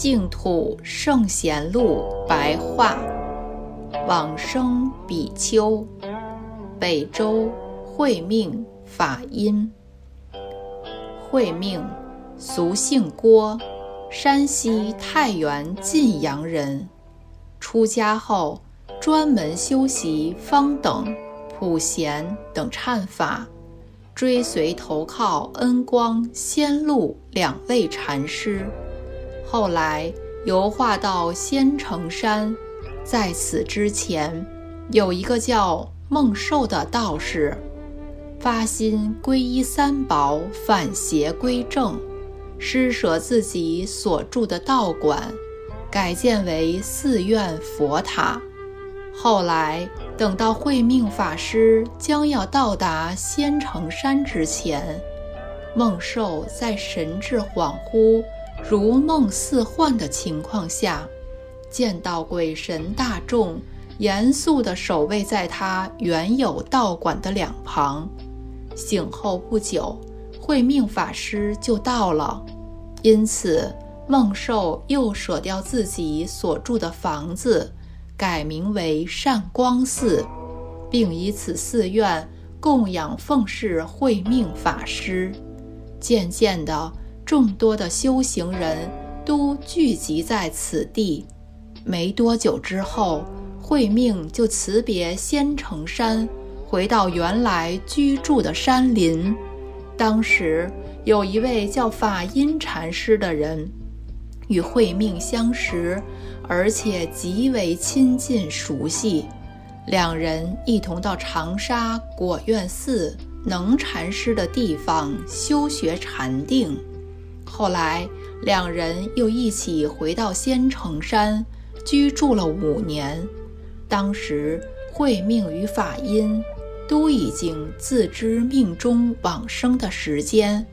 净土圣贤录白话，往生比丘，北周慧命法音。慧命，俗姓郭，山西太原晋阳人。出家后，专门修习方等、普贤等忏法，追随投靠恩光、仙路两位禅师。后来游化到仙城山，在此之前，有一个叫孟寿的道士，发心皈依三宝，反邪归正，施舍自己所住的道馆，改建为寺院佛塔。后来等到慧命法师将要到达仙城山之前，孟寿在神志恍惚。如梦似幻的情况下，见到鬼神大众严肃地守卫在他原有道馆的两旁。醒后不久，慧命法师就到了，因此孟寿又舍掉自己所住的房子，改名为善光寺，并以此寺院供养奉侍慧命法师。渐渐的。众多的修行人都聚集在此地。没多久之后，慧命就辞别仙城山，回到原来居住的山林。当时有一位叫法音禅师的人，与慧命相识，而且极为亲近熟悉。两人一同到长沙果院寺能禅师的地方修学禅定。后来，两人又一起回到仙城山，居住了五年。当时，慧命与法音都已经自知命中往生的时间，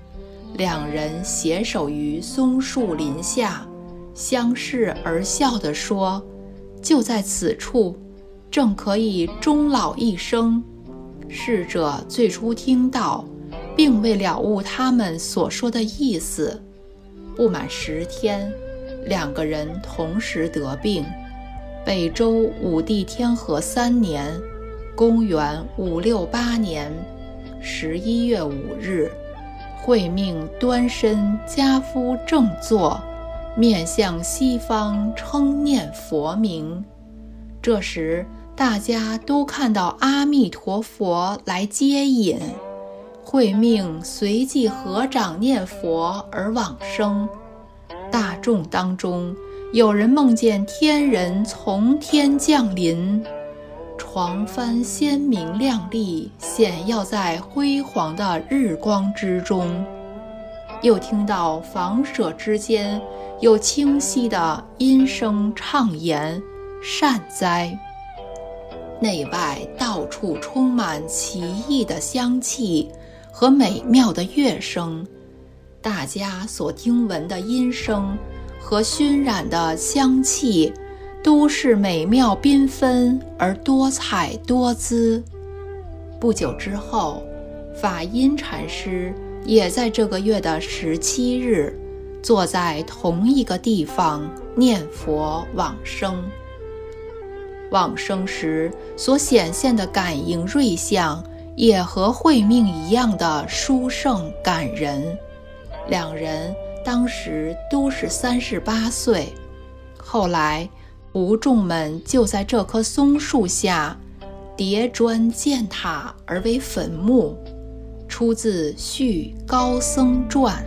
两人携手于松树林下，相视而笑地说：“就在此处，正可以终老一生。”逝者最初听到，并未了悟他们所说的意思。不满十天，两个人同时得病。北周武帝天和三年（公元五六八年）十一月五日，慧命端身家夫正坐，面向西方称念佛名。这时，大家都看到阿弥陀佛来接引。慧命随即合掌念佛而往生。大众当中，有人梦见天人从天降临，床幡鲜明亮丽，显耀在辉煌的日光之中。又听到房舍之间有清晰的音声畅言：“善哉！”内外到处充满奇异的香气。和美妙的乐声，大家所听闻的音声和熏染的香气，都是美妙缤纷而多彩多姿。不久之后，法音禅师也在这个月的十七日，坐在同一个地方念佛往生。往生时所显现的感应瑞相。也和慧命一样的殊胜感人，两人当时都是三十八岁。后来，吴仲们就在这棵松树下叠砖建塔而为坟墓。出自《续高僧传》。